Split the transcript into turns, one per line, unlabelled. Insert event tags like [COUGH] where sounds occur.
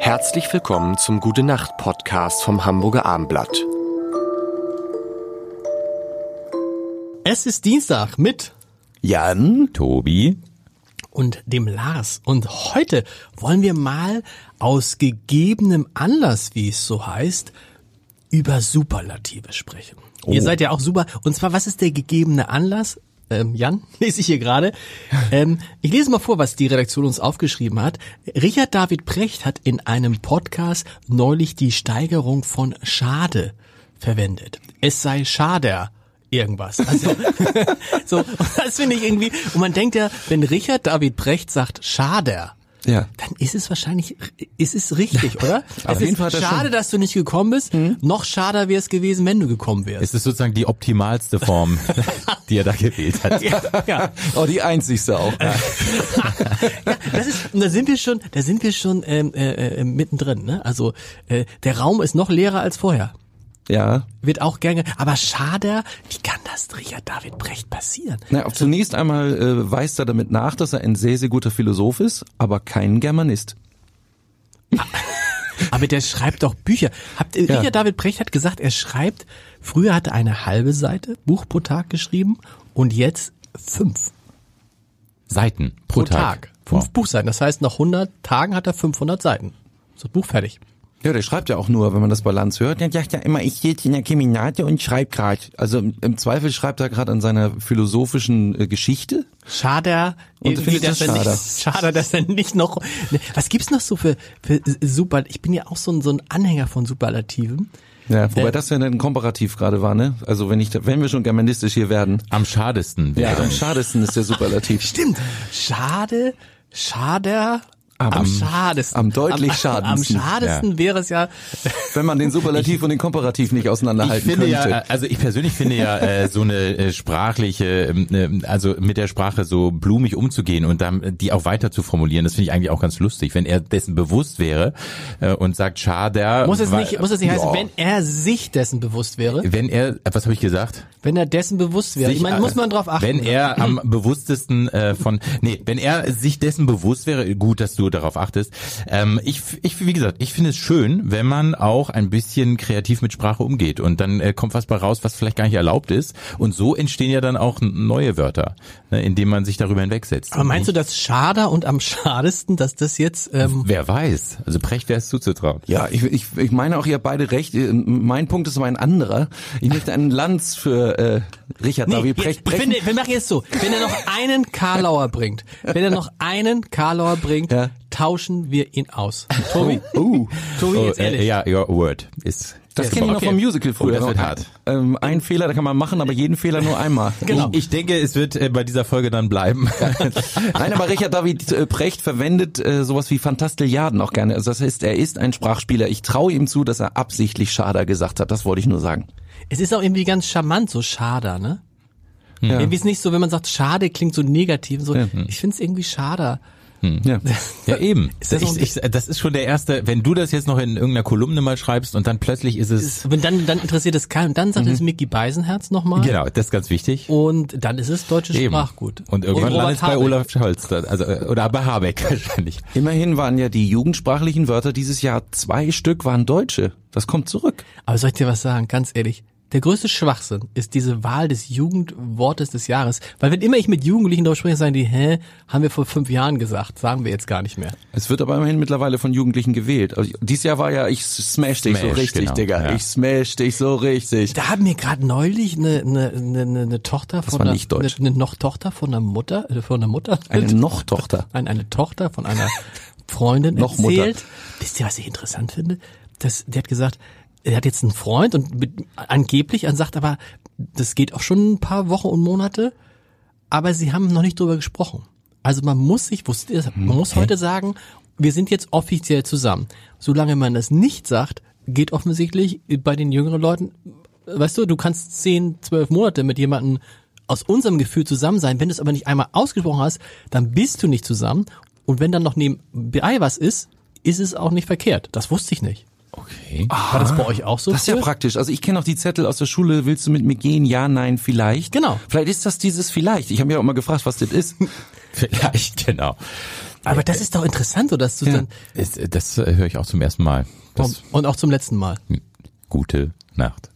Herzlich willkommen zum Gute Nacht Podcast vom Hamburger Armblatt.
Es ist Dienstag mit
Jan,
Tobi.
und dem Lars. Und heute wollen wir mal aus gegebenem Anlass, wie es so heißt, über Superlative sprechen. Ihr seid ja auch super. Und zwar, was ist der gegebene Anlass? Ähm, Jan, [LAUGHS] lese ich hier gerade. Ähm, ich lese mal vor, was die Redaktion uns aufgeschrieben hat. Richard David Precht hat in einem Podcast neulich die Steigerung von Schade verwendet. Es sei Schader irgendwas. Also, [LAUGHS] so, das finde ich irgendwie, und man denkt ja, wenn Richard David Precht sagt Schader,
Ja.
dann ist es wahrscheinlich, ist es richtig, oder? [LAUGHS]
Auf
es
jeden
ist
Fall
schade,
schon-
dass du nicht gekommen bist. Noch schader wäre es gewesen, wenn du gekommen wärst.
Es ist sozusagen die optimalste Form, [LAUGHS] [LAUGHS] die er da gewählt hat.
ja, ja.
Oh, die einzigste auch.
ja, das ist, und da sind wir schon, da sind wir schon ähm, äh, äh, mittendrin. Ne? Also äh, der Raum ist noch leerer als vorher.
Ja.
Wird auch gerne. Aber Schader, wie kann das Richard David Brecht passieren?
Na, auch zunächst einmal äh, weist er damit nach, dass er ein sehr, sehr guter Philosoph ist, aber kein Germanist. [LAUGHS]
Aber der schreibt doch Bücher. Habt, ja. Richard David Brecht hat gesagt, er schreibt, früher hat er eine halbe Seite Buch pro Tag geschrieben und jetzt fünf
Seiten pro,
pro Tag. Fünf
Wow.
Buchseiten. Das heißt, nach 100 Tagen hat er 500 Seiten. Ist das Buch fertig.
Ja, der schreibt ja auch nur, wenn man das Balance hört, der sagt ja immer, ich sitze in der Keminate und schreibe gerade. Also im, Zweifel schreibt er gerade an seiner philosophischen äh, Geschichte.
Schade,
Und
irgendwie,
findet
dass
das
er
schade.
nicht, schade, dass er nicht noch. Was gibt's noch so für, für super? Ich bin ja auch so ein, so ein Anhänger von Superlativen.
Ja, wobei
Äh,
das ja ein Komparativ gerade war, ne? Also wenn ich, da- wenn wir schon germanistisch hier werden.
Am schadesten
Ja,
wäre.
am schadesten ist der Superlativ.
Stimmt. Schade, schader. Am,
Am-
schadesten.
am deutlich [LAUGHS]
am,
schadensten.
Am schadesten wäre es ja. [LAUGHS]
Wenn man den Superlativ und den Komparativ nicht
Ich
auseinanderhalten
finde
könnte.
ja, also ich persönlich finde ja äh, so eine äh, sprachliche, ähm, äh, also mit der Sprache so blumig umzugehen und dann die auch weiter zu formulieren, das finde ich eigentlich auch ganz lustig, wenn er dessen bewusst wäre äh, und sagt, schade.
Muss es nicht, muss es nicht heißen,
Ja.
wenn er sich dessen bewusst wäre?
wenn er, äh, was habe ich gesagt?
Wenn er dessen bewusst wäre. ich
Sich,
meine,
äh,
muss man drauf achten.
Wenn er am bewusstesten äh, von, nee, wenn er sich dessen bewusst wäre, gut, dass du darauf achtest. Ähm, ich, ich, wie gesagt, ich finde es schön, wenn man auch ein bisschen kreativ mit Sprache umgeht und dann äh, kommt was bei raus, was vielleicht gar nicht erlaubt ist. Und so entstehen ja dann auch neue Wörter, ne, indem man sich darüber hinwegsetzt.
Aber meinst du, dass Schader und am schadesten, dass das jetzt, ähm,
Wer weiß? Also Precht wäre es zuzutrauen.
Ja, ich, ich, ich meine auch, ihr habt beide recht. Äh, Mein Punkt ist aber ein anderer. Ich möchte einen Lanz für äh, Richard
Nee,
David
jetzt,
Precht
ich
brechen.
finde, wir machen jetzt so, wenn er noch einen Karlauer bringt, wenn er noch einen Karlauer bringt,
Ja.
Tauschen wir ihn aus. Tobi?
Uh, [LAUGHS]
Tobi,
Oh,
jetzt ehrlich.
äh, ja, your word ist.
das
Ja,
kenne ich noch
okay.
vom Musical früher.
Oh, das wird hart.
Ähm, ein Fehler, da kann man machen, aber jeden Fehler nur einmal. [LAUGHS]
Genau.
Ich, ich denke, es wird äh, bei dieser Folge dann bleiben. [LAUGHS]
Nein, aber Richard David äh, Precht verwendet äh, sowas wie Fantastilliarden auch gerne. Also das heißt, er ist ein Sprachspieler. Ich traue ihm zu, dass er absichtlich Schader gesagt hat. Das wollte ich nur sagen.
Es ist auch irgendwie ganz charmant, so Schader, ne?
Ja.
Irgendwie ist nicht so, wenn man sagt, schade klingt so negativ, so, ich finde es irgendwie schader.
Ja.
Ja, eben. [LAUGHS]
Ist das
ich, ich, das ist schon der erste, wenn du das jetzt noch in irgendeiner Kolumne mal schreibst und dann plötzlich ist es,
Wenn dann, dann interessiert es keinen. Und dann sagt es Mickey Beisenherz nochmal.
genau, das ist ganz wichtig.
Und dann ist es deutsches
Eben.
Sprachgut.
Und irgendwann landet es bei. Olaf Scholz, also, äh, oder bei Habeck [LAUGHS] wahrscheinlich.
Immerhin waren ja die jugendsprachlichen Wörter dieses Jahr zwei Stück waren deutsche. Das kommt zurück.
Aber soll ich dir was sagen, ganz ehrlich? Der größte Schwachsinn ist diese Wahl des Jugendwortes des Jahres. Weil wenn immer ich mit Jugendlichen darüber spreche, sagen die, hä, haben wir vor fünf Jahren gesagt, sagen wir jetzt gar nicht mehr.
Es wird aber immerhin mittlerweile von Jugendlichen gewählt. Also, dieses Jahr war ja, ich smash dich so
Smash,
richtig,
genau,
Digga.
ja.
Ich smash dich so richtig.
Da haben mir gerade neulich eine, eine, eine, eine, eine Tochter von
war
einer,
nicht deutsch.
Eine, eine noch Tochter von einer Mutter, äh, von einer Mutter,
Eine [LAUGHS] Noch-Tochter.
Nein, eine Tochter von einer Freundin
Noch Mutter.
erzählt. Wisst ihr, was ich interessant finde? Das, die hat gesagt, er hat jetzt einen Freund und mit, angeblich, er sagt aber, das geht auch schon ein paar Wochen und Monate, aber sie haben noch nicht drüber gesprochen. Also man muss sich, wusstet ihr? Man muss heute sagen, wir sind jetzt offiziell zusammen. Solange man das nicht sagt, geht offensichtlich bei den jüngeren Leuten, weißt du, du kannst zehn, zwölf Monate mit jemandem aus unserem Gefühl zusammen sein. Wenn du es aber nicht einmal ausgesprochen hast, dann bist du nicht zusammen. Und wenn dann noch nebenbei was ist, ist es auch nicht verkehrt. Das wusste ich nicht.
Okay.
War das bei euch auch so?
Das ist ja
früher?
praktisch. Also ich kenne auch die Zettel aus der Schule. Willst du mit mir gehen? Ja, nein, vielleicht.
Genau.
Vielleicht ist das dieses vielleicht. Ich habe mich auch mal gefragt, was das ist. [LAUGHS]
Vielleicht, genau.
Aber das ist doch interessant, oder? Dass du
Ja.
dann,
das äh, höre ich auch zum ersten Mal. Das,
und auch zum letzten Mal.
gute Nacht.